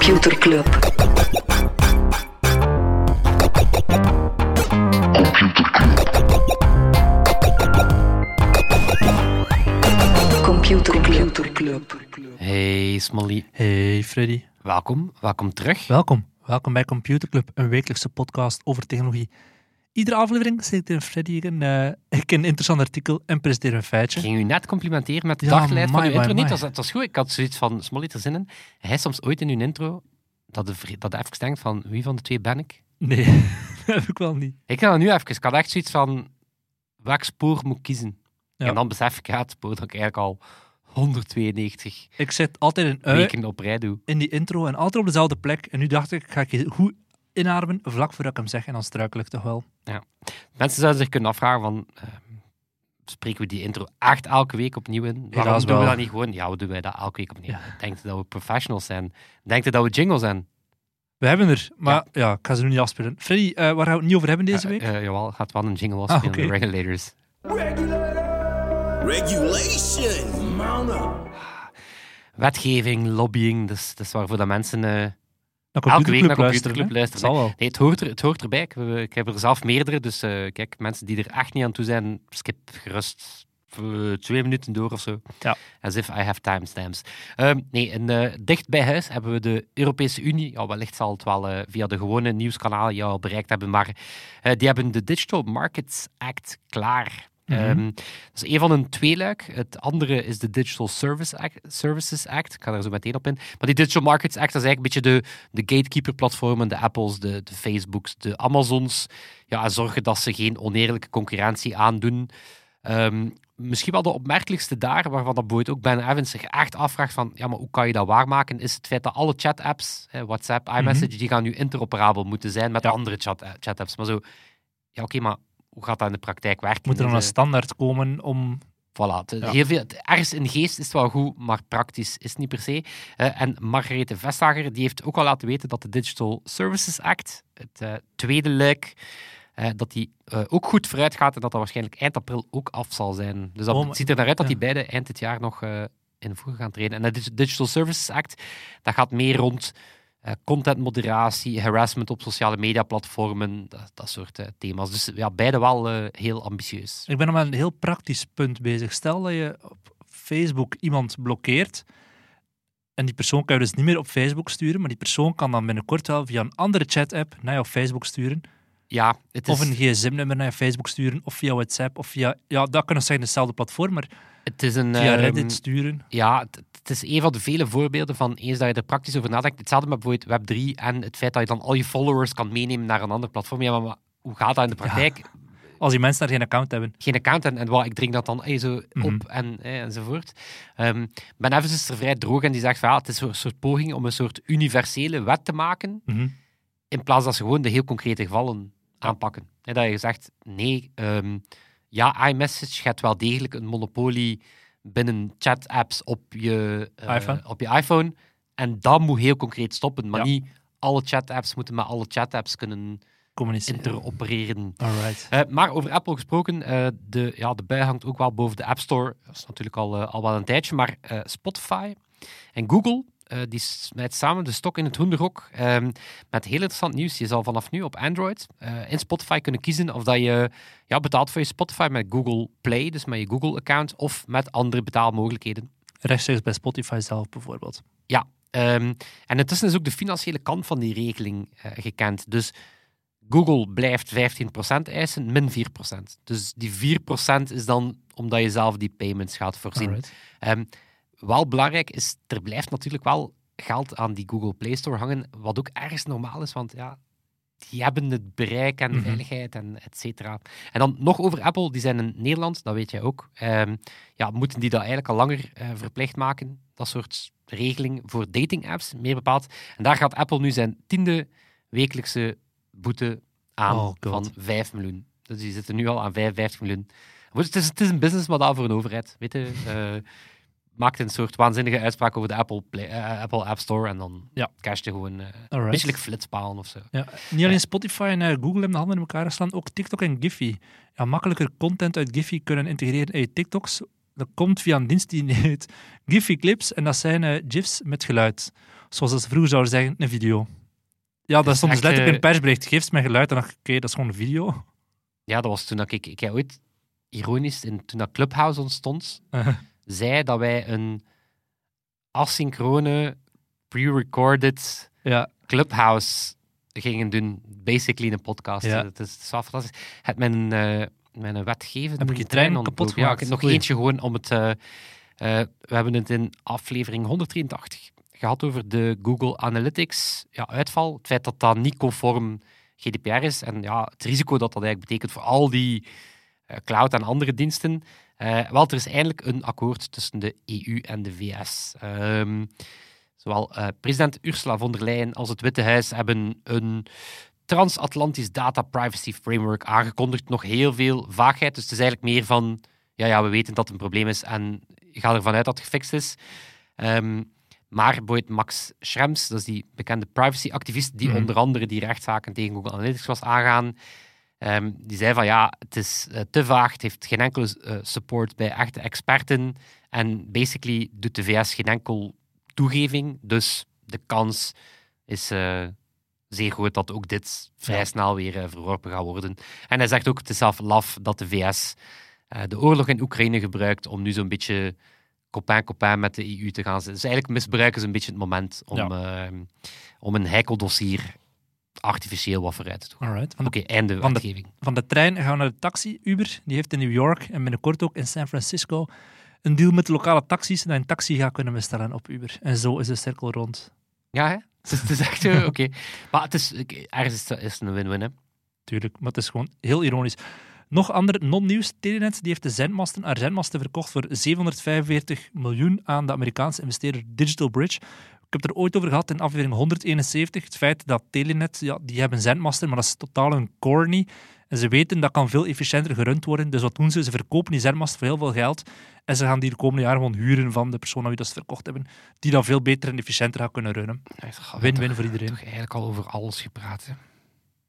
Computer Club. Computer Club. Hey Smolly, Hey Freddy, welkom. Welkom terug. welkom. Welkom bij Computer Club, een wekelijkse podcast over technologie. Iedere aflevering zit er Freddy een, ik een interessant artikel en presenteer een feitje. Ik ging u net complimenteren met de Ja, daglijst van uw intro. Niet, dat was, dat was goed. Ik had zoiets van, Smolly zin in. Hij soms ooit in uw intro dat de, dat hij even denkt van, wie van de twee ben ik? Nee, dat heb ik wel niet. Ik ga dat nu even. Ik had echt zoiets van, welk spoor moet ik kiezen? Ja. En dan besef ik, ja, het spoor dat ik eigenlijk al 192 Ik zet altijd een weken op rij doe. in die intro en altijd op dezelfde plek. En nu dacht ik, ga ik je goed inademen vlak voordat ik hem zeg en dan struikel ik toch wel. Mensen zouden zich kunnen afvragen van, eh, spreken we die intro echt elke week opnieuw in? Waarom Helaas doen we dat niet gewoon? Ja, we doen wij dat elke week opnieuw. Denkt u dat we professionals zijn? Denkt u dat we jingle zijn? We hebben er, maar ja, ik ga ze nu niet afspelen. Freddy, eh, waar gaan we het niet over hebben deze week? eh, jawel, gaat wel een jingle Ah, afspelen, oké. de regulators. Regulation. Mount up. Wetgeving, lobbying, dus dat is waarvoor dat mensen eh, naar elke week naar Computerclub hè? luisteren. Zal. Nee, het hoort, er, het hoort erbij. Ik, eh, ik heb er zelf meerdere, dus eh, kijk, mensen die er echt niet aan toe zijn, skip gerust eh, twee minuten door of zo. Ja. As if I have timestamps. Ehm nee, en, eh, dicht bij huis hebben we de Europese Unie. Ja, wellicht zal het wel eh, via de gewone nieuwskanalen jou bereikt hebben, maar eh, die hebben de Digital Markets Act klaar. Mhm. Ehm, dat is een van een tweeluik. Het andere is de Digital Service Act, Services Act. Ik ga daar zo meteen op in. Maar die Digital Markets Act dat is eigenlijk een beetje de, de gatekeeper-platformen, de Apples, de, de Facebooks, de Amazons. Ja, en zorgen dat ze geen oneerlijke concurrentie aandoen. Ehm, misschien wel de opmerkelijkste daar, waarvan dat bijvoorbeeld ook Ben Evans zich echt afvraagt van, ja, maar hoe kan je dat waarmaken, is het feit dat alle chat-apps, WhatsApp, iMessage, die gaan nu interoperabel moeten zijn met Ja. andere chat- chat-apps. Maar zo, ja, oké, maar hoe gaat dat in de praktijk werken? Moet er dan Is, een eh, standaard komen om... Voilà, Ja. heel veel, ergens in geest is het wel goed, maar praktisch is het niet per se. Eh, en Margarethe Vestager die heeft ook al laten weten dat de Digital Services Act, het eh, tweede luik, dat die ook goed vooruit gaat en dat dat waarschijnlijk eind april ook af zal zijn. Dus dat Oh, ziet er naar uit dat ja. die beide eind dit jaar nog in voegen gaan treden. En de Dig- Digital Services Act, dat gaat meer rond contentmoderatie, harassment op sociale mediaplatformen, dat, dat soort eh, thema's. Dus ja, beide wel eh, heel ambitieus. Ik ben nog met een heel praktisch punt bezig. Stel dat je op Facebook iemand blokkeert en die persoon kan je dus niet meer op Facebook sturen, maar die persoon kan dan binnenkort wel via een andere chat-app naar op Facebook sturen, Ja, het is... of een gsm-nummer naar je Facebook sturen, of via WhatsApp, of via... Ja, dat kan nog zeggen hetzelfde platform, maar Het is een, via ehm, Reddit sturen. Ja, het, het is een van de vele voorbeelden van eens dat je er praktisch over nadenkt. Hetzelfde met bijvoorbeeld Web3 en het feit dat je dan al je followers kan meenemen naar een ander platform. Ja, maar, hoe gaat dat in de praktijk? Als die mensen daar geen account hebben. Geen account en, en wat, ik drink dat dan eh, zo Mhm. op en, eh, enzovoort. Ehm ben Evans is er vrij droog en die zegt van ja, het is een soort poging om een soort universele wet te maken Mhm. in plaats dat ze gewoon de heel concrete gevallen aanpakken. Hè, dat je zegt, nee, ehm, ja, iMessage gaat wel degelijk een monopolie binnen chat-apps op je, eh, iPhone. op je iPhone. En dat moet heel concreet stoppen. Maar Ja. niet alle chat-apps moeten met alle chat-apps kunnen interopereren. Alright. Eh, maar over Apple gesproken, eh, de, ja, de bui hangt ook wel boven de App Store. Dat is natuurlijk al, al wel een tijdje. Maar Spotify en Google, eh, die smijt samen de stok in het hoenderhok. ehm, met heel interessant nieuws. Je zal vanaf nu op Android eh, in Spotify kunnen kiezen of dat je ja, betaalt voor je Spotify met Google Play, dus met je Google-account, of met andere betaalmogelijkheden. Rechtstreeks bij Spotify zelf bijvoorbeeld. Ja, ehm, en intussen is ook de financiële kant van die regeling eh, gekend. Dus Google blijft 15% eisen, min 4%. Dus die 4% is dan omdat je zelf die payments gaat voorzien. Wel belangrijk is, er blijft natuurlijk wel geld aan die Google Play Store hangen, wat ook ergens normaal is, want ja, die hebben het bereik en Mhm. veiligheid en et cetera. En dan nog over Apple, die zijn in Nederland, dat weet jij ook. Ehm, ja, moeten die dat eigenlijk al langer eh, verplicht maken? Dat soort regeling voor dating-apps, meer bepaald. En daar gaat Apple nu zijn tiende wekelijkse boete aan Oh, van 5 miljoen. Dus die zitten nu al aan 55 miljoen. Het is, het is een businessmodel voor een overheid. Weet je, Eh, maakt een soort waanzinnige uitspraak over de Apple, Play, eh, Apple App Store en dan Ja. cash je gewoon eh een beetje like flitspalen of zo. Ja, niet alleen Spotify en eh, Google hebben de handen in elkaar geslaan, ook TikTok en Giphy. Ja, makkelijker content uit Giphy kunnen integreren in je TikToks Dat komt via een dienst die heet Giphy Clips. En dat zijn eh, GIFs met geluid. Zoals ze vroeger zouden zeggen, een video. Ja, dat is stond dus echt, letterlijk in eh, een persbericht. GIFs met geluid. En dan dacht ik, oké, dat is gewoon een video. Ja, dat was toen dat ik... Ik heb ooit, ironisch, in, toen dat Clubhouse ontstond, zei dat wij een asynchrone, pre-recorded ja, Clubhouse gingen doen. Basically een podcast. Ja. Het is, wel fantastisch. Het mijn, eh mijn wetgevende Heb ik je trein kapot Ja, ik gemaakt? heb nog eentje gewoon om het... eh, eh, we hebben het in aflevering 183 gehad over de Google Analytics ja, uitval. Het feit dat dat niet conform GDPR is. En ja, het risico dat dat eigenlijk betekent voor al die cloud en andere diensten. Eh, wel, er is eindelijk een akkoord tussen de EU en de VS. Ehm, zowel eh, president Ursula von der Leyen als het Witte Huis hebben een transatlantisch data privacy framework aangekondigd. Nog heel veel vaagheid, dus het is eigenlijk meer van, ja, ja we weten dat het een probleem is en ga ervan uit dat het gefixt is. Ehm, maar bijvoorbeeld Max Schrems, dat is die bekende privacy-activist, die Mhm. onder andere die rechtszaken tegen Google Analytics was aangaan, ehm, die zei van ja, het is eh, te vaag, het heeft geen enkele eh, support bij echte experten en basically doet de VS geen enkel toegeving, dus de kans is eh, zeer groot dat ook dit vrij Ja. snel weer verworpen gaat worden. En hij zegt ook, het is zelf laf dat de VS de oorlog in Oekraïne gebruikt om nu zo'n beetje copain-copain met de EU te gaan zitten. Dus eigenlijk misbruiken ze een beetje het moment om, eh, om een heikel dossier artificieel wat doen. alright. De, Oké, einde van de- wetgeving. van de trein gaan we naar de taxi. Uber, die heeft in New York en binnenkort ook in San Francisco een deal met de lokale taxis dat je een taxi gaat kunnen bestellen op Uber. En zo is de cirkel rond. Ja, hè? Het is, het is echt... Oké. Maar het is, ergens is het, een win-win, hè? Tuurlijk, maar het is gewoon heel ironisch. Nog ander non-nieuws. Telenet die heeft de zendmasten, haar zendmasten verkocht voor 745 miljoen aan de Amerikaanse investeerder Digital Bridge. Heb het er ooit over gehad in aflevering 171. Het feit dat Telenet, ja, die hebben zendmasten, maar dat is totaal een core niet. En ze weten dat kan veel efficiënter gerund worden. Dus wat doen ze? Ze verkopen die zendmasten voor heel veel geld. En ze gaan die de komende jaren gewoon huren van de persoon aan wie dat ze verkocht hebben. Die dan veel beter en efficiënter gaan kunnen runnen. Win-win voor iedereen. toch eigenlijk al over alles gepraat, hè?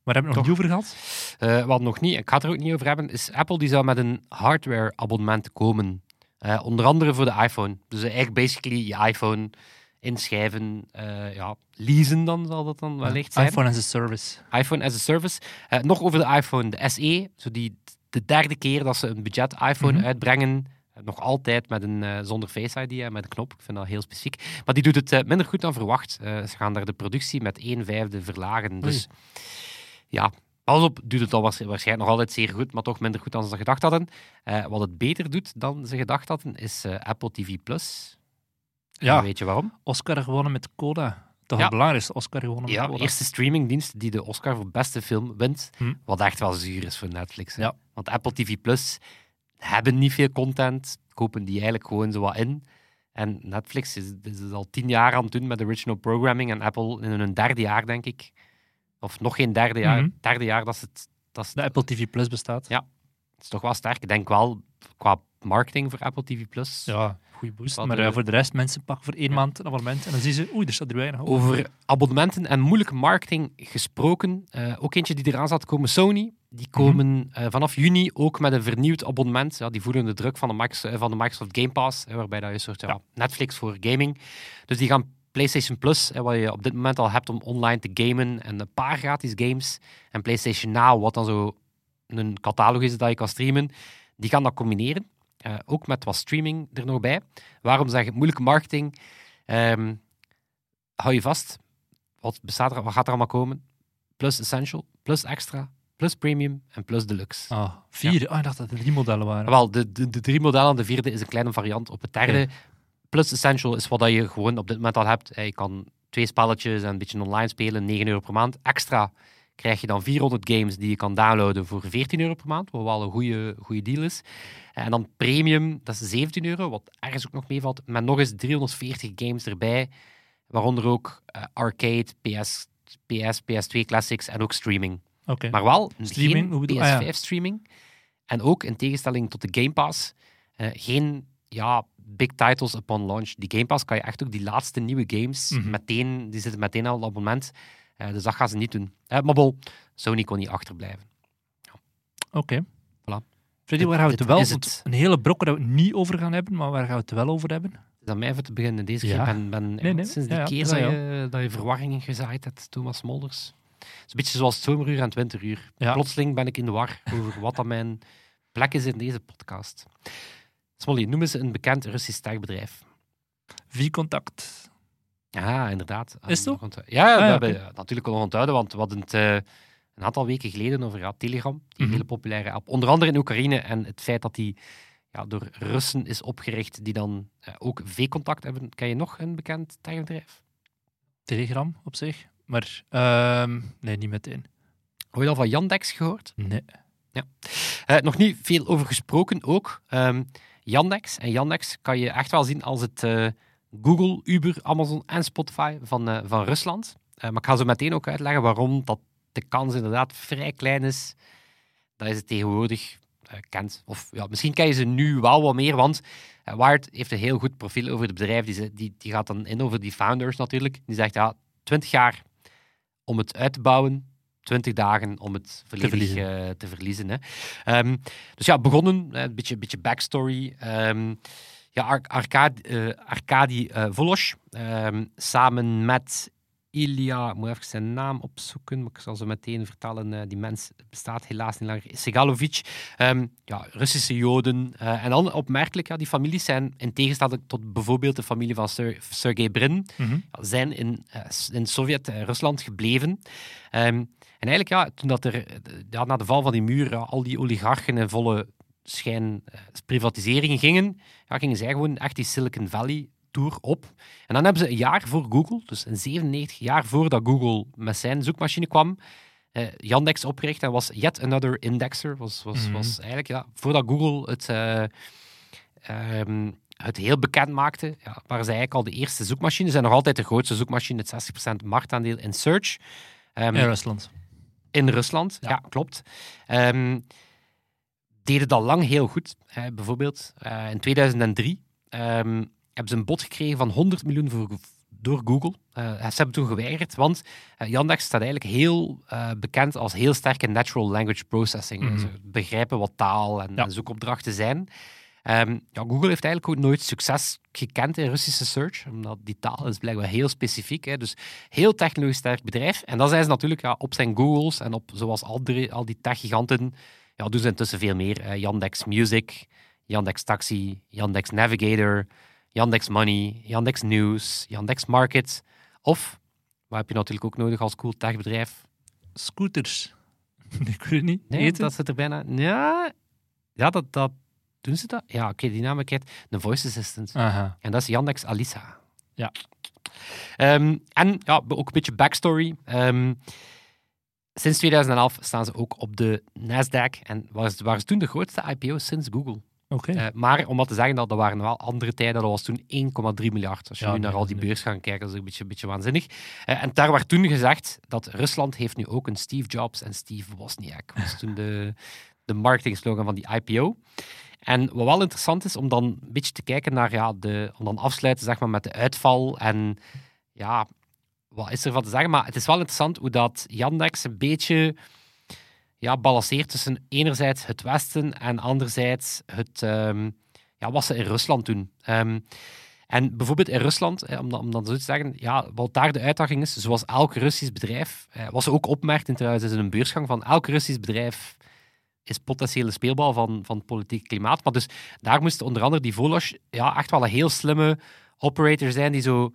Waar hebben we nog niet over gehad? Eh, wat nog niet, ik ga het er ook niet over hebben, is Apple die zou met een hardware-abonnement komen. Eh, onder andere voor de iPhone. Dus eigenlijk basically je iPhone inschrijven, eh, ja, leasen dan zal dat dan wellicht zijn. iPhone as a service. iPhone as a service. Eh, nog over de iPhone, de SE. Zo die, de derde keer dat ze een budget iPhone Mhm. uitbrengen. Eh, Nog altijd met een, zonder Face ID en met een knop. Ik vind dat heel specifiek. Maar die doet het minder goed dan verwacht. Ze gaan daar de productie met 1 vijfde verlagen. Dus ja, pas op, doet het waarsch- waarschijnlijk nog altijd zeer goed, maar toch minder goed dan ze gedacht hadden. Wat het beter doet dan ze gedacht hadden, is Apple TV+. Plus. Ja. En weet je waarom? Oscar gewonnen met Coda. Toch Ja. het belangrijkste Oscar gewonnen met Ja, Coda. eerste streamingdienst die de Oscar voor beste film wint. Hm. Wat echt wel zuur is voor Netflix. hè. Ja. Want Apple TV Plus hebben niet veel content, kopen die eigenlijk gewoon zo wat in. En Netflix is, is het al tien jaar aan het doen met original programming. En Apple in hun derde jaar, denk ik. Of nog geen derde jaar. Mhm. Derde jaar dat ze het. Dat De Apple TV Plus bestaat. Ja. het is toch wel sterk. Ik denk wel qua marketing voor Apple TV Plus. Ja, goede boost. Wat Maar eh, voor de rest, mensen pakken voor één Ja. maand een abonnement en dan zien ze, oei, er staat er weinig op. Over abonnementen en moeilijke marketing gesproken. eh, ook eentje die eraan zat te komen, Sony. Die komen eh, vanaf juni ook met een vernieuwd abonnement. Ja, die voelen de druk van de, eh, van de Microsoft Game Pass, waarbij dat je een soort ja, Ja. Netflix voor gaming. Dus die gaan PlayStation Plus, wat je op dit moment al hebt om online te gamen, en een paar gratis games. En PlayStation Now, wat dan zo een catalogus is dat je kan streamen. Die gaan dat combineren. Eh, ook met wat streaming er nog bij. Waarom zeg ik moeilijke marketing? Ehm, hou je vast. Wat, bestaat er, wat gaat er allemaal komen? Plus Essential, plus Extra, plus Premium en plus Deluxe. Ah, vier. Ah, ik dacht dat er drie modellen waren. Wel, de, de, de drie modellen, de vierde is een kleine variant op het derde. Plus Essential is wat dat je gewoon op dit moment al hebt. Eh, Je kan twee spelletjes en een beetje online spelen, 9 euro per maand. Extra krijg je dan 400 games die je kan downloaden voor 14 euro per maand, wat wel een goede, goede deal is. En dan Premium, dat is 17 euro, wat ergens ook nog meevalt, met nog eens 340 games erbij, waaronder ook eh, arcade, PS, PS, PS2 Classics en ook streaming. Oké. Maar wel Streaming, hoe ah, ja. PS5-streaming. En ook in tegenstelling tot de Game Pass, eh, geen ja, big titles upon launch. Die Game Pass kan je echt ook die laatste nieuwe games Mhm. meteen, die zitten meteen al op abonnement. Eh, dus dat gaan ze niet doen. Eh, maar bon, Sony kon niet achterblijven. Oké. Voilà. Freddy, waar gaan we het wel... het. Een hele brok waar we het niet over gaan hebben, maar waar gaan we het wel over hebben? Het is aan mij even te beginnen. Deze Ja. keer ben, ben Nee, nee. sinds die Ja, ja, keer dat dat je, dat je verwarring gezaaid hebt, Thomas Molders. Het is een beetje zoals het zomeruur en het winteruur. Ja. Plotseling ben ik in de war over wat dan mijn plek is in deze podcast. Smolly, noem eens een bekend Russisch techbedrijf. V-contact. Ja, inderdaad. Is? Nog onthouden. Ja, we ja, hebben het natuurlijk al onthouden, want we hadden het eh, een aantal weken geleden over ja, Telegram, die Mhm. hele populaire app. Onder andere in Oekraïne en het feit dat die ja, door Russen is opgericht, die dan eh, ook V-contact hebben. Ken je nog een bekend techbedrijf? Telegram op zich. Maar ehm, nee, niet meteen. Heb je al van Yandex gehoord? Nee. Eh, nog niet veel over gesproken ook. Ehm, Yandex. En Yandex kan je echt wel zien als het Google, Uber, Amazon en Spotify van, eh, van Rusland. Eh, maar ik ga zo meteen ook uitleggen waarom dat de kans inderdaad vrij klein is dat je ze tegenwoordig eh, kent. Of ja, misschien ken je ze nu wel wat meer, want Wired heeft een heel goed profiel over het bedrijf. Die, ze- die, die gaat dan in over die founders natuurlijk. Die zegt ja, 20 jaar om het uit te bouwen, 20 dagen om het volledig verliezen. eh, te verliezen. Hè. Ehm, dus ja, begonnen, een beetje, beetje backstory. Ehm, ja, Ar Arkadi, eh, Arkadi eh, Volos, ehm, samen met Ilya, ik moet even zijn naam opzoeken, maar ik zal zo meteen vertellen. eh, die mens bestaat helaas niet langer. Segalovic, ehm, ja, Russische Joden. en dan opmerkelijk, ja, die families zijn in tegenstelling tot bijvoorbeeld de familie van Ser Sergei Brin, Mhm. ja, zijn in, in Sovjet-Rusland gebleven. Ehm, en eigenlijk, ja, toen dat er, ja, na de val van die muur, ja, al die oligarchen in volle schijn eh, gingen, ja, gingen zij gewoon echt die Silicon Valley tour op. En dan hebben ze een jaar voor Google, dus een 97 jaar voordat Google met zijn zoekmachine kwam, eh, Yandex opgericht en was yet another indexer. Was, was, Mhm. was eigenlijk, ja, voordat Google het, eh, ehm, het heel bekend maakte, ja, waren zij eigenlijk al de eerste zoekmachine. Ze zijn nog altijd de grootste zoekmachine, het 60% marktaandeel in search. Ehm, In Rusland. in Rusland, ja, Ja. klopt. Ehm, deden dat lang heel goed. hè. bijvoorbeeld eh, in 2003 ehm, hebben ze een bod gekregen van 100 miljoen voor, door Google. Eh, ze hebben toen geweigerd, want eh, Yandex staat eigenlijk heel bekend als heel sterke natural language processing. Ze begrijpen wat taal en, Ja. en zoekopdrachten zijn. Ehm, ja, Google heeft eigenlijk ook nooit succes gekend in Russische search, omdat die taal is blijkbaar heel specifiek. Hè. Dus heel technologisch sterk bedrijf. En dan zijn ze natuurlijk ja, op zijn Googles en op, zoals al die, al die tech-giganten, ja, doen ze intussen veel meer. Yandex Music, Yandex Taxi, Yandex Navigator, Yandex Money, Yandex News, Yandex Market. Of, wat heb je natuurlijk ook nodig als cool techbedrijf? Scooters. ik weet het niet. Nee, Eten? dat zit er bijna... Ja, ja dat, dat... Doen ze dat? Ja, oké, die naam heb ik kwijt. De voice assistant. Aha. En dat is Yandex Alisa. Ja. Ehm, en ja, ook een beetje backstory. Ehm, sinds 2011 staan ze ook op de Nasdaq. En waren ze, toen de grootste IPO sinds Google. Oké. Eh, maar om wat te zeggen, dat, dat waren wel andere tijden. Dat was toen 1,3 miljard. Als je Ja, nu naar al die beurs gaat kijken, dat is een beetje, een beetje waanzinnig. Eh, en daar werd toen gezegd dat Rusland heeft nu ook een Steve Jobs en Steve Wozniak. Dat was toen de, de marketingslogan van die IPO. En wat wel interessant is, om dan een beetje te kijken naar, ja, de, om dan afsluiten zeg maar, met de uitval en ja, wat is er van te zeggen? Maar het is wel interessant hoe dat Yandex een beetje ja, balanceert tussen enerzijds het Westen en anderzijds het, ehm, ja, wat ze in Rusland doen. Ehm, en bijvoorbeeld in Rusland, om, dan- om dan zo te zeggen, ja, wat daar de uitdaging is, zoals elk Russisch bedrijf, eh, ze ook opmerkten trouwens in een beursgang, van elk Russisch bedrijf is potentiële speelbal van, van politiek klimaat. Maar dus daar moest onder andere die Volos ja, echt wel een heel slimme operator zijn die zo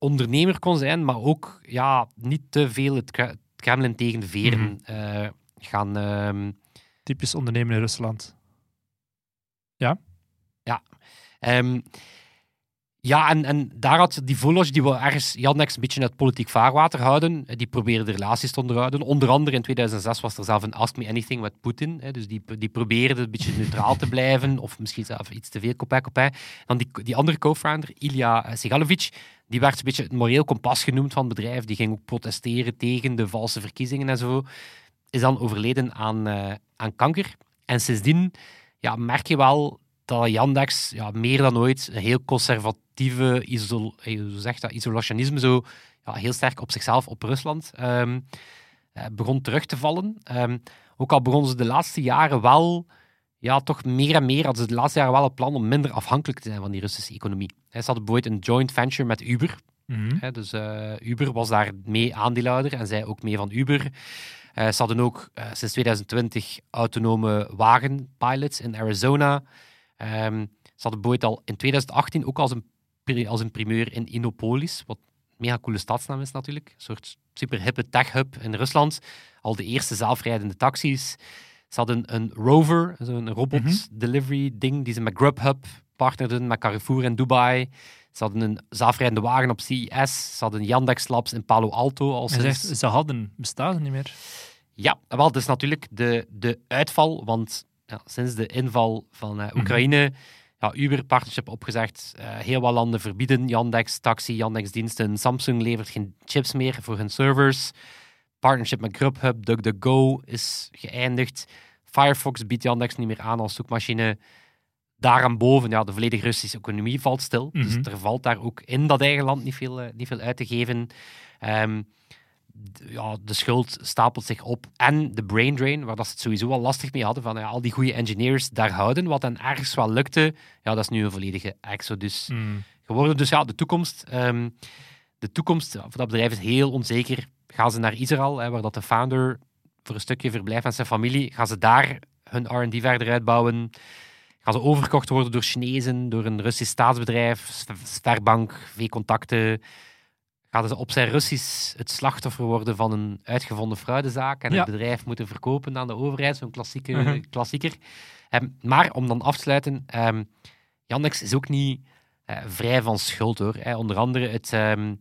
ondernemer kon zijn, maar ook ja, niet te veel het Kre- Kremlin tegen de veren Mhm. eh, gaan... ehm, Typisch ondernemen in Rusland. Ehm, ja, en, en daar had die Volos, die wil ergens Yandex een beetje uit politiek vaarwater houden. Eh, Die probeerde de relaties te onderhouden. Onder andere in 2006 was er zelf een Ask Me Anything met Poetin. Dus die, die probeerde een beetje neutraal te blijven, of misschien zelf iets te veel kopij kopij. Dan die, die andere co-founder, Ilya eh, Segalovic, die werd een beetje het moreel kompas genoemd van het bedrijf. Die ging ook protesteren tegen de valse verkiezingen en zo. Is dan overleden aan, eh, aan kanker. En sindsdien ja, merk je wel dat Yandex ja, meer dan ooit een heel conservatieve isol, eh, hoe zeg je dat, isolationisme, zo ja, heel sterk op zichzelf, op Rusland, ehm, eh, begon terug te vallen. Ehm, ook al begonnen ze de laatste jaren wel ja, toch meer en meer hadden ze de laatste jaren wel het plan om minder afhankelijk te zijn van die Russische economie. Ze hadden bijvoorbeeld een joint venture met Uber. Mhm. Dus eh, Uber was daar mee aandeelhouder en zij ook mee van Uber. Ze hadden ook sinds 2020 autonome wagenpilots in Arizona. Ehm, ze hadden bijvoorbeeld al in 2018 ook als een, als een primeur in Innopolis, wat een mega coole stadsnaam is natuurlijk. Een soort super hippe tech-hub in Rusland. Al de eerste zelfrijdende taxis. Ze hadden een Rover, zo'n robot Mhm. delivery ding, die ze met Grubhub partnerden, met Carrefour in Dubai. Ze hadden een zelfrijdende wagen op CES. Ze hadden Yandex Labs in Palo Alto. Al Hij sinds... zegt, ze hadden, bestaat het niet meer. Ja, wel, dus natuurlijk de, de uitval, want ja, sinds de inval van eh, Oekraïne, ja, Uber partnership opgezegd, eh, heel wat landen verbieden Yandex taxi, Yandex diensten. Samsung levert geen chips meer voor hun servers. Partnership met Grubhub, DuckDuckGo is geëindigd. Firefox biedt Yandex niet meer aan als zoekmachine. Daaraan boven, ja, de volledige Russische economie valt stil. Mhm. Dus er valt daar ook in dat eigen land niet veel, eh, niet veel uit te geven. Ehm, ja, de schuld stapelt zich op. En de brain drain, waar dat ze het sowieso al lastig mee hadden, van ja, al die goede engineers daar houden, wat hen ergens wel lukte, ja, dat is nu een volledige exodus Mm. geworden. Dus ja, de toekomst, ehm, de toekomst voor dat bedrijf is heel onzeker. Gaan ze naar Israël, hè, waar dat de founder voor een stukje verblijft met zijn familie, gaan ze daar hun R&D verder uitbouwen? Gaan ze overgekocht worden door Chinezen, door een Russisch staatsbedrijf, Sverbank, V-contacten? Gaan ze op zijn Russisch het slachtoffer worden van een uitgevonden fraudezaak en Ja. het bedrijf moeten verkopen aan de overheid? Zo'n klassieke, Mhm. klassieker. Ehm, maar om dan af te sluiten, ehm Yandex is ook niet eh, vrij van schuld hoor. Hè. Onder andere het, ehm,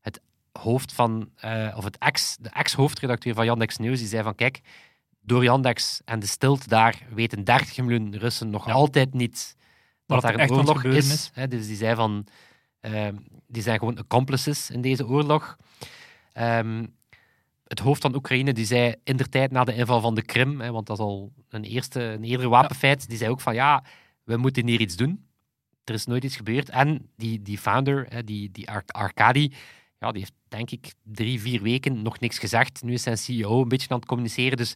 het hoofd van, eh, of het ex, de ex-hoofdredacteur van Yandex News, die zei van kijk, door Yandex en de stilte daar weten 30 miljoen Russen nog Ja. altijd niet Wat dat daar een oorlog is. Hè. Dus die zei van, die zijn gewoon accomplices in deze oorlog. Ehm, het hoofd van Oekraïne die zei in de tijd na de inval van de Krim, hè, want dat is al een, eerste, een eerder wapenfeit, die zei ook van ja, we moeten hier iets doen. Er is nooit iets gebeurd. En die, die founder, hè, die, die Ar- ja, die heeft denk ik drie, vier weken nog niks gezegd. Nu is zijn CEO een beetje aan het communiceren. Dus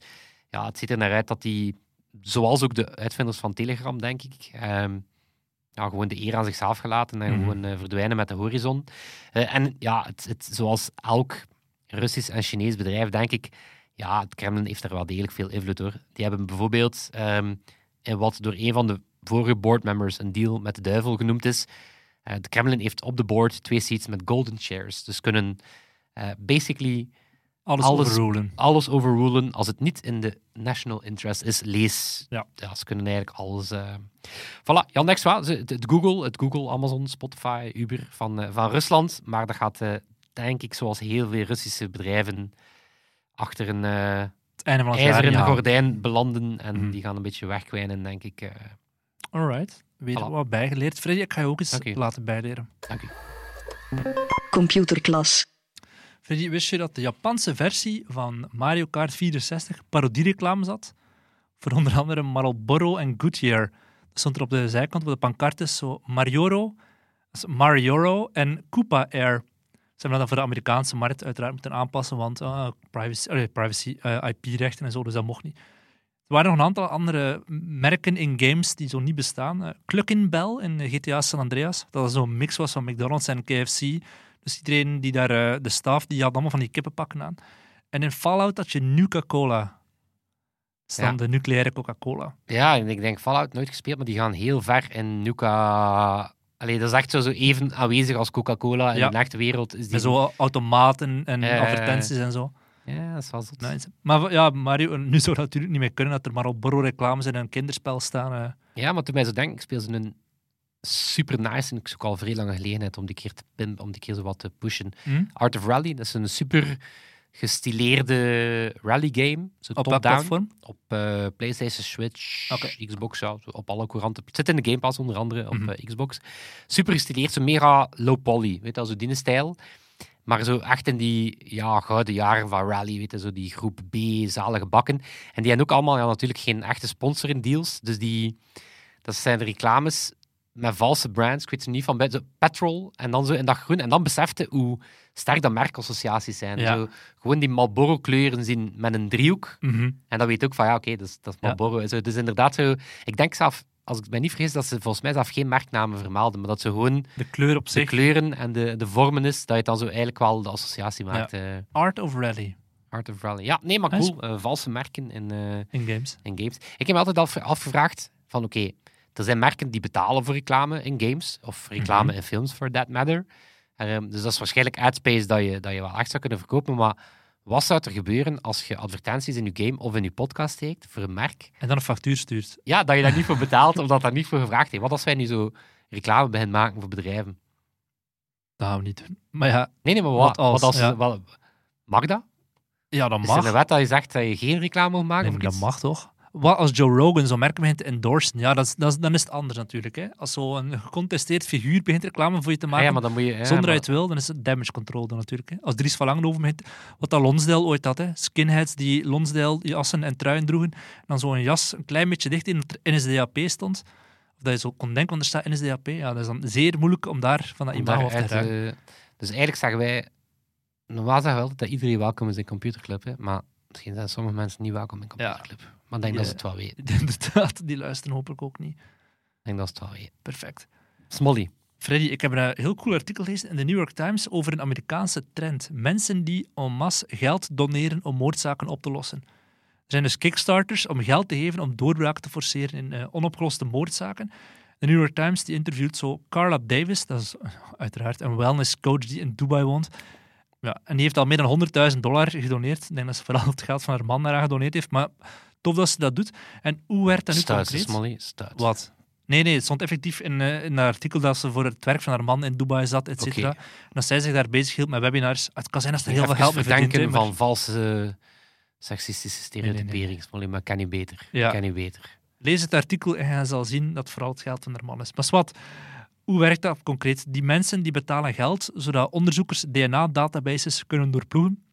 ja, het ziet er naar uit dat hij, zoals ook de uitvinders van Telegram, denk ik, ehm, ja, gewoon de eer aan zichzelf gelaten en Mhm. gewoon eh, verdwijnen met de horizon. Eh, en ja, het, het, zoals elk Russisch en Chinees bedrijf, denk ik, ja, het Kremlin heeft er wel degelijk veel invloed door. Die hebben bijvoorbeeld, in wat door een van de vorige boardmembers een deal met de duivel genoemd is, eh de Kremlin heeft op de board twee seats met golden shares. Dus kunnen basically Alles, Alles- overrulen. alles overrulen als het niet in de national interest is. Lees. Ja. ze kunnen eigenlijk alles. eh Voilà, wel, ze- het, het Google, het Google, Amazon, Spotify, Uber van, eh, van Rusland. Maar dat gaat, eh, denk ik, zoals heel veel Russische bedrijven, achter een eh Het einde van het jaar ijzeren gordijn belanden. En Mhm. die gaan een beetje wegkwijnen, denk ik. eh. Alright. Weer Voilà. wat bijgeleerd. Freddy, ik ga je ook eens laten bijleren. dank u. Computerklas. Wist je dat de Japanse versie van Mario Kart 64 parodiereclame zat? Voor onder andere Marlboro en Goodyear. Dat stond er op de zijkant op de pancartes zo Marioro, Marioro en Koopa Air. Ze hebben dat voor de Amerikaanse markt uiteraard moeten aanpassen, want ah, privacy, privacy eh, IP-rechten en zo, dus dat mocht niet. Er waren nog een aantal andere merken in games die zo niet bestaan. Uh, Cluckin Bell in GTA San Andreas, dat zo'n mix was van McDonald's en KFC. Dus iedereen die daar, eh, de staf, die had allemaal van die kippenpakken aan. En in Fallout had je Nuka-Cola. Ja. de nucleaire Coca-Cola. Ja, en ik denk Fallout nooit gespeeld, maar die gaan heel ver in Nuka. Allee, dat is echt zo, zo even aanwezig als Coca-Cola in Ja. de echte wereld. Is die... Met zo automaten en Eh. advertenties en zo. Ja, dat is wel zot. Nice. Maar ja, Mario, nu zou dat natuurlijk niet meer kunnen, dat er maar op reclames in een kinderspel staan. eh. Ja, maar toen mij zo denk, ik speel ze een super nice en ik zoek al vrij lange gelegenheid om die keer te pimpen, om die keer zo wat te pushen. Hm? Art of Rally, dat is een super gestileerde rally game. Zo Op welk top-down. platform? Op eh, PlayStation, Switch. Xbox, ja, op alle couranten. Het zit in de Game Pass onder andere op Mhm. eh, Xbox. Super gestileerd, zo mega low poly, weet je, zo die stijl. Maar zo echt in die ja, gouden jaren van Rally, weet je, zo die groep B, zalige bakken. En die hebben ook allemaal ja, natuurlijk geen echte sponsor in deals. Dus die, dat zijn de reclames met valse brands. Ik weet het niet van zo petrol en dan zo in dat groen. En dan besefte hoe sterk dat merkassociaties zijn. Ja. Zo, gewoon die Marlboro kleuren zien met een driehoek. Mhm. En dan weet je ook van ja, oké, dat, is, dat is Ja. Marlboro. Zo, dus inderdaad, zo, ik denk zelf, als ik mij niet vergis, dat ze volgens mij zelf geen merknamen vermelden, maar dat ze gewoon De kleur op de zich. kleuren en de, de vormen is, dat je dan zo eigenlijk wel de associatie maakt. eh Art of Rally Art of Rally. Ja, nee, maar cool. eh, valse merken in, eh, in games. in games. Ik heb me altijd af, afgevraagd van oké, er zijn merken die betalen voor reclame in games, of reclame Mhm. in films, for that matter. Ehm, dus dat is waarschijnlijk adspace dat je, dat je wel echt zou kunnen verkopen, maar wat zou er gebeuren als je advertenties in je game of in je podcast steekt voor een merk? En dan een factuur stuurt. Ja, dat je daar niet voor betaalt of dat daar niet voor gevraagd heeft. Wat als wij nu zo reclame beginnen maken voor bedrijven? Dat gaan we niet doen. Maar ja, Nee, nee, maar wat, Wat als, wat als ja. wat- mag dat? ja dat Is er een mag. wet dat je zegt dat je geen reclame mag maken? Nee, dat iets? mag toch? Wat als Joe Rogan zo'n merk begint te endorsen? Ja, dat is, dat is, dan is het anders natuurlijk. Hè? Als zo'n gecontesteerd figuur begint reclame voor je te Ah maken, ja, maar dan moet je... ja, zonder maar- het wil, dan is het damage control dan natuurlijk. Hè? Als Dries van Langenhoven begint, wat dat Lonsdale ooit had, hè? skinheads die Lonsdale jassen en truien droegen, en dan zo'n jas een klein beetje dicht in het NSDAP stond, of dat je zo kon denken, want er staat NSDAP, ja, dat is dan zeer moeilijk om daar van dat imago af te raken. eh, dus eigenlijk zeggen wij... Normaal zeggen we altijd dat iedereen welkom is in computerclub, hè, maar misschien zijn sommige mensen niet welkom in computerclub. Maar ik denk dat ze het wel weten. Inderdaad, die luisteren hopelijk ook niet. Ik denk dat ze het wel weten. Perfect. Smolly. Freddy, ik heb een heel cool artikel gelezen in de New York Times over een Amerikaanse trend. Mensen die en masse geld doneren om moordzaken op te lossen. Er zijn dus kickstarters om geld te geven om doorbraak te forceren in eh, onopgeloste moordzaken. De New York Times die interviewt zo Carla Davis, dat is uiteraard een wellness coach die in Dubai woont. Ja, en die heeft al meer dan 100.000 dollar gedoneerd. Ik denk dat ze vooral het geld van haar man daaraan gedoneerd heeft. Maar tof dat ze dat doet. En hoe werd dat nu Stuit, concreet? Smolly. Stuit. Wat? Nee, nee, het stond effectief in, eh, in een artikel dat ze voor het werk van haar man in Dubai zat, et cetera. En dat zij zich daar bezig hield met webinars. Het kan zijn dat ze er heel veel geld mee verdient. maar- van valse eh, seksistische stereotypering, nee. Maar kan niet beter. Ja. Kan niet beter. Lees het artikel en je zal zien dat vooral het geld van haar man is. Maar wat, hoe werkt dat concreet? Die mensen die betalen geld, zodat onderzoekers DNA-databases kunnen doorploegen.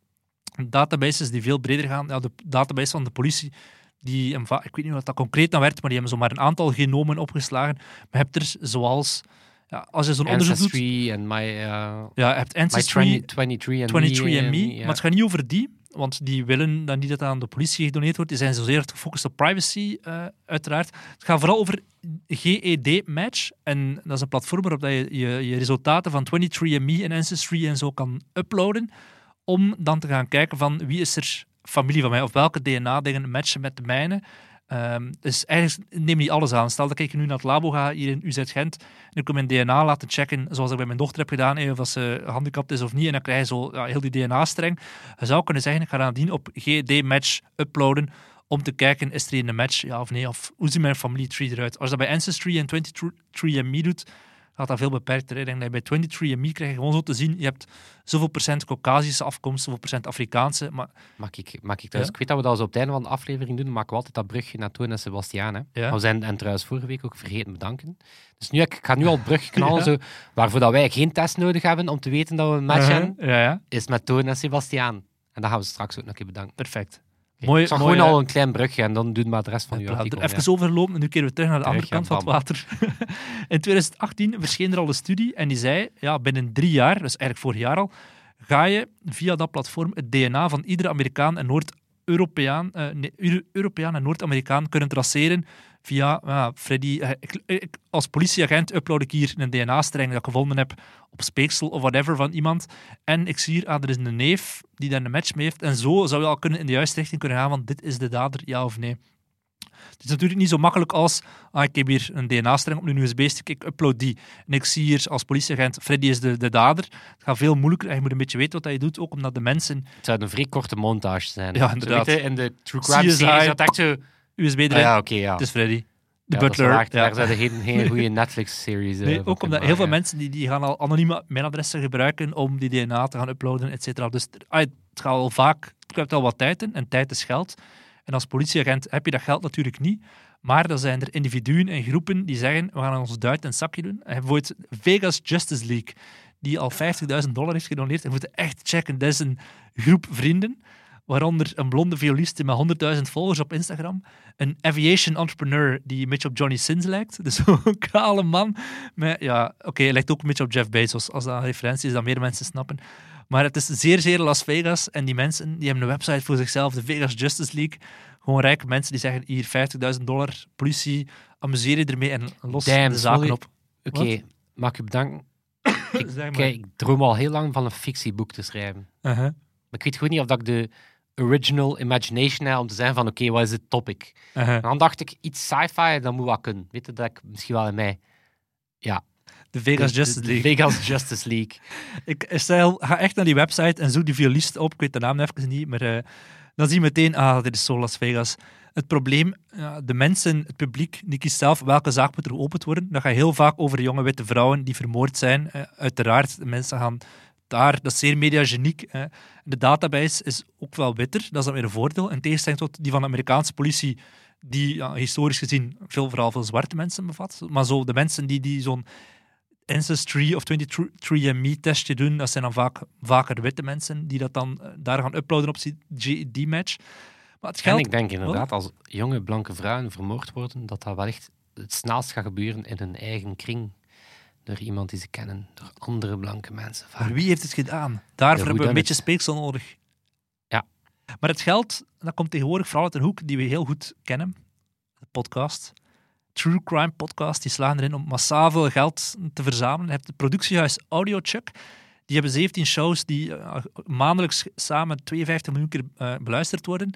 Databases die veel breder gaan. Ja, de database van de politie, die, ik weet niet wat dat concreet dan werd, maar die hebben zomaar een aantal genomen opgeslagen. Maar je hebt er zoals, ja, als je zo'n onderzoek doet, Ancestry en my, uh, ja, je hebt Ancestry, 23 and 23andMe, Me. maar het gaat niet over die, want die willen dan niet dat aan de politie gedoneerd wordt. Die zijn zozeer gefocust op privacy, eh, uiteraard. Het gaat vooral over GED-match. En dat is een platform waarop dat je, je je resultaten van 23andMe en Ancestry en zo kan uploaden, om dan te gaan kijken van wie is er familie van mij, of welke DNA-dingen matchen met de mijne. Ehm, dus eigenlijk neem niet alles aan. Stel dat ik nu naar het labo ga hier in UZ Gent en ik wil mijn DNA laten checken, zoals ik bij mijn dochter heb gedaan, eh, of ze gehandicapt is of niet, en dan krijg je zo ja, heel die DNA-streng. Je zou kunnen zeggen, ik ga nadien op GD-match uploaden om te kijken, is er een match, ja of nee, of hoe ziet mijn familie tree eruit. Als je dat bij Ancestry en 23andMe doet, gaat dat veel beperkter. Ik denk dat bij 23andMe krijg je gewoon zo te zien, je hebt zoveel procent Caucasische afkomst, zoveel procent Afrikaanse, maar Mag ik, mag ik thuis? Ja. Ik weet dat we dat zo op het einde van de aflevering doen, maar ik altijd dat brugje naar Toon en Sebastiaan. Hè. Ja. We zijn en trouwens vorige week ook vergeten bedanken. Dus nu, ik ga nu al het brugje knallen, Ja. zo, waarvoor dat wij geen test nodig hebben om te weten dat we een match hebben, Ja, ja, is met Toon en Sebastiaan. En dan gaan we straks ook nog een keer bedanken. perfect. Mooi- ik zag mooi, gewoon al een klein brugje en dan doen we de rest van er artikel. even ja. overlopen en nu keren we terug naar de andere kant van het water. In 2018 verscheen er al een studie en die zei, ja, binnen drie jaar, dus eigenlijk vorig jaar al, ga je via dat platform het DNA van iedere Amerikaan en Noord-Europeaan eh, nee, Euro- Europeaan en Noord-Amerikaan kunnen traceren via ja, Freddy. eh, ik- ik- als politieagent upload ik hier een DNA-streng dat ik gevonden heb op speeksel of whatever van iemand. En ik zie hier, ah, er is een neef die daar een match mee heeft. En zo zou je al kunnen in de juiste richting kunnen gaan van dit is de dader, ja of nee. Het is natuurlijk niet zo makkelijk als ah, ik heb hier een DNA-streng op een USB-stick, ik upload die. En ik zie hier als politieagent, Freddy is de, de dader. Het gaat veel moeilijker en je moet een beetje weten wat je doet, ook omdat de mensen Het zou een vrij korte montage zijn. Ja, inderdaad. in de True Crime series dat echt zo... USB erin, Ah, ja, oké, ja. het is Freddy. De Ja, butler. ja. Daar zouden geen, geen goede Netflix-series Nee, ook omdat heel veel mensen die, die gaan al anonieme mailadressen gebruiken om die DNA te gaan uploaden, et cetera. Dus ah, het gaat al vaak, het kruipt al wat tijd in en tijd is geld. En als politieagent heb je dat geld natuurlijk niet. Maar dan zijn er individuen en groepen die zeggen, we gaan ons duit het zakje doen. En bijvoorbeeld Vegas Justice League, die al 50.000 dollar heeft gedoneerd. En we moeten echt checken, dat is een groep vrienden. Waaronder een blonde violiste met 100.000 volgers op Instagram, een aviation entrepreneur die een beetje op Johnny Sins lijkt, dus zo'n kale man. Met, ja, oké, lijkt ook een beetje op Jeff Bezos, als dat een referentie is, dat meer mensen snappen. Maar het is zeer, zeer Las Vegas. En die mensen die hebben een website voor zichzelf, de Vegas Justice League. Gewoon rijke mensen die zeggen, hier 50.000 dollar, politie, amuseer je ermee en los Damn, de zaken sorry. op. Oké, mag ik u bedanken? ik, Zeg maar. kijk, ik droom al heel lang van een fictieboek te schrijven. Uh-huh. Maar ik weet gewoon niet of dat ik de original imagination om te zeggen van oké, wat is het topic? Uh-huh. En dan dacht ik, iets sci-fi, dat moet wel kunnen. Weet je, dat ik misschien wel in mij... Ja, De Vegas de- Justice de, League. De Vegas Justice League. Ik stel, ga echt naar die website en zoek die violist op. Ik weet de naam even niet, maar eh, dan zie je meteen, ah, dit is zo Las Vegas. Het probleem, de mensen, het publiek, die kiest zelf welke zaak moet er geopend worden. Dat gaat heel vaak over jonge witte vrouwen die vermoord zijn. Eh, uiteraard, mensen gaan daar, dat is zeer mediageniek. eh. De database is ook wel witter, dat is dan weer een voordeel. In tegenstelling tot die van de Amerikaanse politie, die ja, historisch gezien veel, vooral veel zwarte mensen bevat. Maar zo de mensen die, die zo'n Ancestry of 23andMe-testje doen, dat zijn dan vaak vaker witte mensen die dat dan eh, daar gaan uploaden op die GED-match. Maar het En ik denk inderdaad, als jonge blanke vrouwen vermoord worden, dat dat wellicht het snelst gaat gebeuren in hun eigen kring. Door iemand die ze kennen, door andere blanke mensen. Maar vaak. wie heeft het gedaan? Daarvoor hebben we een beetje speeksel nodig. Ja. Maar het geld, dat komt tegenwoordig vooral uit een hoek die we heel goed kennen. De podcast. True Crime Podcast. Die slaan erin om massaal veel geld te verzamelen. Je hebt het productiehuis Audiochuck. Die hebben 17 shows die eh, maandelijks samen 52 miljoen keer eh, beluisterd worden.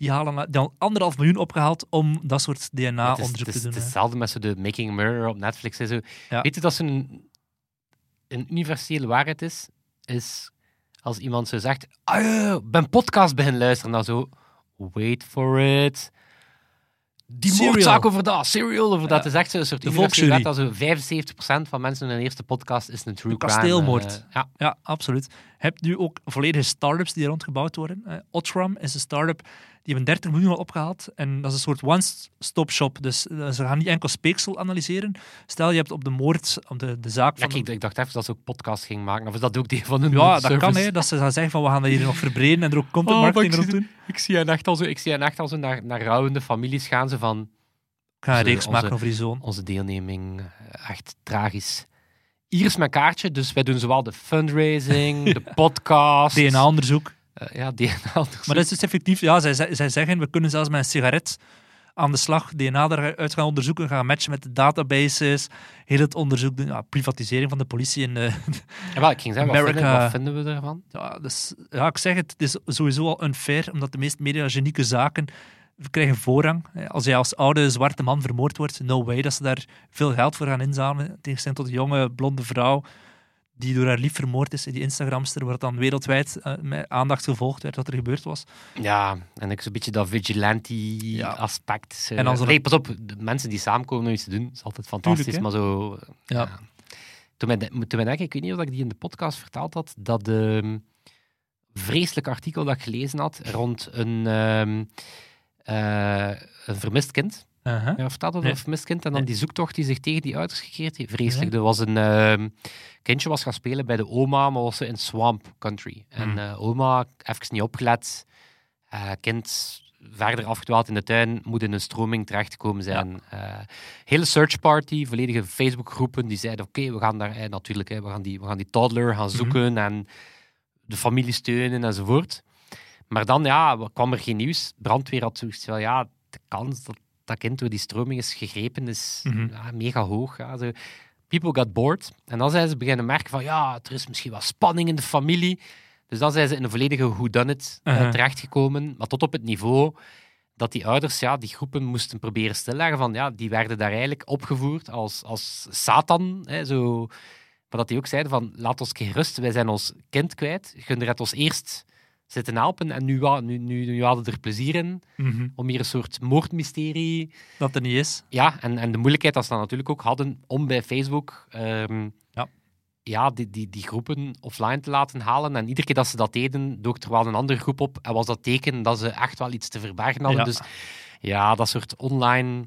Die halen hadden anderhalf miljoen opgehaald om dat soort DNA-onderzoek te doen. het is hè. hetzelfde met zo de Making Mirror op Netflix. En zo. Ja. Weet je dat zo'n een universele waarheid is? Is als iemand zo zegt, ah ben podcast beginnen luisteren, dan zo, wait for it. Die Serial. moordzaak over dat, serial over dat. Ja. Is echt zo'n soort universele dat zo 75% van mensen hun eerste podcast is een true Een crime. kasteelmoord. eh, ja. Ja, absoluut. Je hebt nu ook volledige start-ups die er rondgebouwd worden. Eh Otram is een start-up die hebben 30 miljoen al opgehaald. En dat is een soort one-stop shop. Dus eh, ze gaan niet enkel speeksel analyseren. Stel, je hebt op de moord, op de, de zaak Ja, van... kijk, ik dacht even dat ze ook podcast ging maken. Of is dat ook die van een ja, dat service? kan, hè. Dat ze gaan zeggen van, we gaan dat hier nog verbreden en er ook content Oh, marketing rond zie- doen. Ik zie hen echt al zo, ik zie hen echt al zo naar, naar rouwende families gaan. Ze van, Ik ga een Onze- reeks maken onze- over die zoon. onze deelneming eh, echt tragisch. Hier is mijn kaartje, dus wij doen zowel de fundraising, de podcast. DNA-onderzoek. Eh, ja, DNA. Maar dat is dus effectief, ja, zij, zij zeggen, we kunnen zelfs met een sigaret aan de slag DNA eruit gaan onderzoeken, gaan matchen met de databases, heel het onderzoek doen, ja, privatisering van de politie en Ja, wel, ik ging zeggen, wat vinden, wat vinden we ervan? Ja, dus, ja, ik zeg het, het is sowieso al unfair, omdat de meest mediagenieke zaken krijgen voorrang. Als jij als oude zwarte man vermoord wordt, no way dat ze daar veel geld voor gaan inzamelen. In tegenstelling tot een jonge blonde vrouw die door haar lief vermoord is, die Instagramster, waar het dan wereldwijd eh, met aandacht gevolgd werd wat er gebeurd was. Ja, en ik zo'n beetje dat vigilante-aspect. En dan zo- nee, pas op, de mensen die samenkomen om iets te doen, is altijd fantastisch, Tuurlijk, maar zo... Ja. Toen mij, de- toen mij ik weet niet of ik die in de podcast verteld had, dat ehm vreselijk artikel dat ik gelezen had rond een, ehm, eh, een vermist kind. Uh-huh. Ja, vertelde over Nee. een vermist kind en dan Nee. die zoektocht die zich tegen die ouders gekeerd heeft. Vreselijk. Ja. Er was een ehm, kindje was gaan spelen bij de oma, maar was ze in swamp country. En Hmm. eh, oma, even niet opgelet, eh, kind verder afgedwaald in de tuin, moet in een stroming terechtgekomen zijn. Eh, hele search party, volledige Facebookgroepen, die zeiden, oké, we gaan daar eh, natuurlijk, hè, we, gaan die, we gaan die toddler gaan zoeken en de familie steunen enzovoort. Maar dan ja, kwam er geen nieuws. Brandweer had zoiets van, ja, de kans dat dat kind door die stroming is gegrepen is Mhm. ja, mega hoog. Ja. Zo, people got bored. En dan zijn ze beginnen merken van, ja, er is misschien wat spanning in de familie. Dus dan zijn ze in een volledige whodunit uh Uh-huh. terechtgekomen. Maar tot op het niveau dat die ouders ja, die groepen moesten proberen stilleggen. Van, ja, die werden daar eigenlijk opgevoerd als, als Satan. Hè, zo. Maar dat die ook zeiden van, laat ons gerust, wij zijn ons kind kwijt. Gun het ons eerst zitten helpen en nu, nu, nu, nu hadden er plezier in Mhm. om hier een soort moordmysterie Dat er niet is. ja, en, en de moeilijkheid dat ze dan natuurlijk ook hadden om bij Facebook ehm, Ja. ja, die, die, die groepen offline te laten halen. En iedere keer dat ze dat deden, dook er wel een andere groep op. En was dat teken dat ze echt wel iets te verbergen hadden. Ja. Dus ja, dat soort online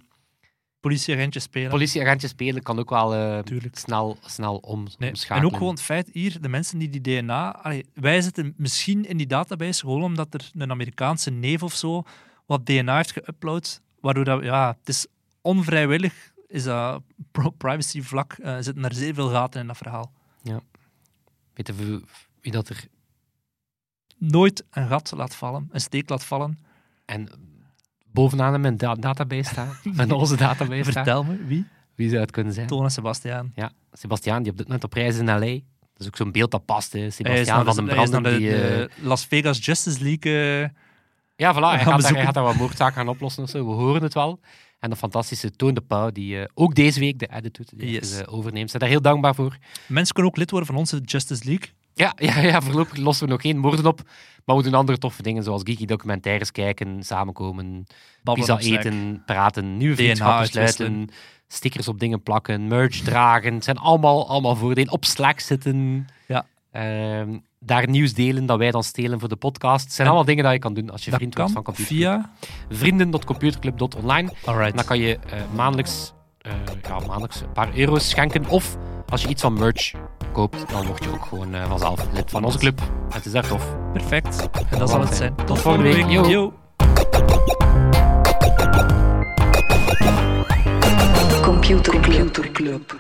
politieagentjes spelen. Politieagentje spelen kan ook wel eh, snel, snel om, Nee, omschakelen. En ook gewoon het feit hier, de mensen die die DNA... allee, wij zitten misschien in die database gewoon omdat er een Amerikaanse neef of zo wat DNA heeft geüpload, waardoor dat, ja, het is onvrijwillig, is dat privacy vlak, eh, zitten er zeer veel gaten in dat verhaal. Weet je wie dat er... Nooit een gat laat vallen, een steek laat vallen. En bovenaan in mijn da- database staat, in onze database staat, Vertel me, wie? wie zou het kunnen zijn? Toon en Sebastiaan. Ja, Sebastiaan, die op dit moment op reis is in L.A. Dat is ook zo'n beeld dat past, hè. Sebastiaan van den naar Branden. de, Die, eh, de Las Vegas Justice League. eh, Ja, voilà. Hij gaat, daar, hij gaat daar wat moordzaken gaan oplossen of zo. We horen het wel. En de fantastische Toon de Pauw, die eh, ook deze week de edit doet, die Yes. overneemt. Zijn daar heel dankbaar voor. mensen kunnen ook lid worden van onze Justice League. Ja, ja, ja, voorlopig lossen we nog geen moorden op. Maar we doen andere toffe dingen, zoals geeky documentaires kijken, samenkomen, Babbelen pizza eten, praten, nieuwe vriendschappen sluiten, stickers op dingen plakken, merch dragen. Het zijn allemaal, allemaal voordelen. Op Slack zitten. Ja. Ehm, daar nieuws delen dat wij dan stelen voor de podcast. Het zijn allemaal dingen dat je kan doen als je Dat vriend wordt kan van Computer via... vrienden.computerclub.online. Dan kan je eh, maandelijks, eh, ja, maandelijks een paar euro's schenken. Of als je iets van merch koopt, dan word je ook gewoon eh, vanzelf lid van onze club. Het is daar tof. Perfect. En dat zal het zijn. Tot volgende week. Yo. Yo. Computer Club.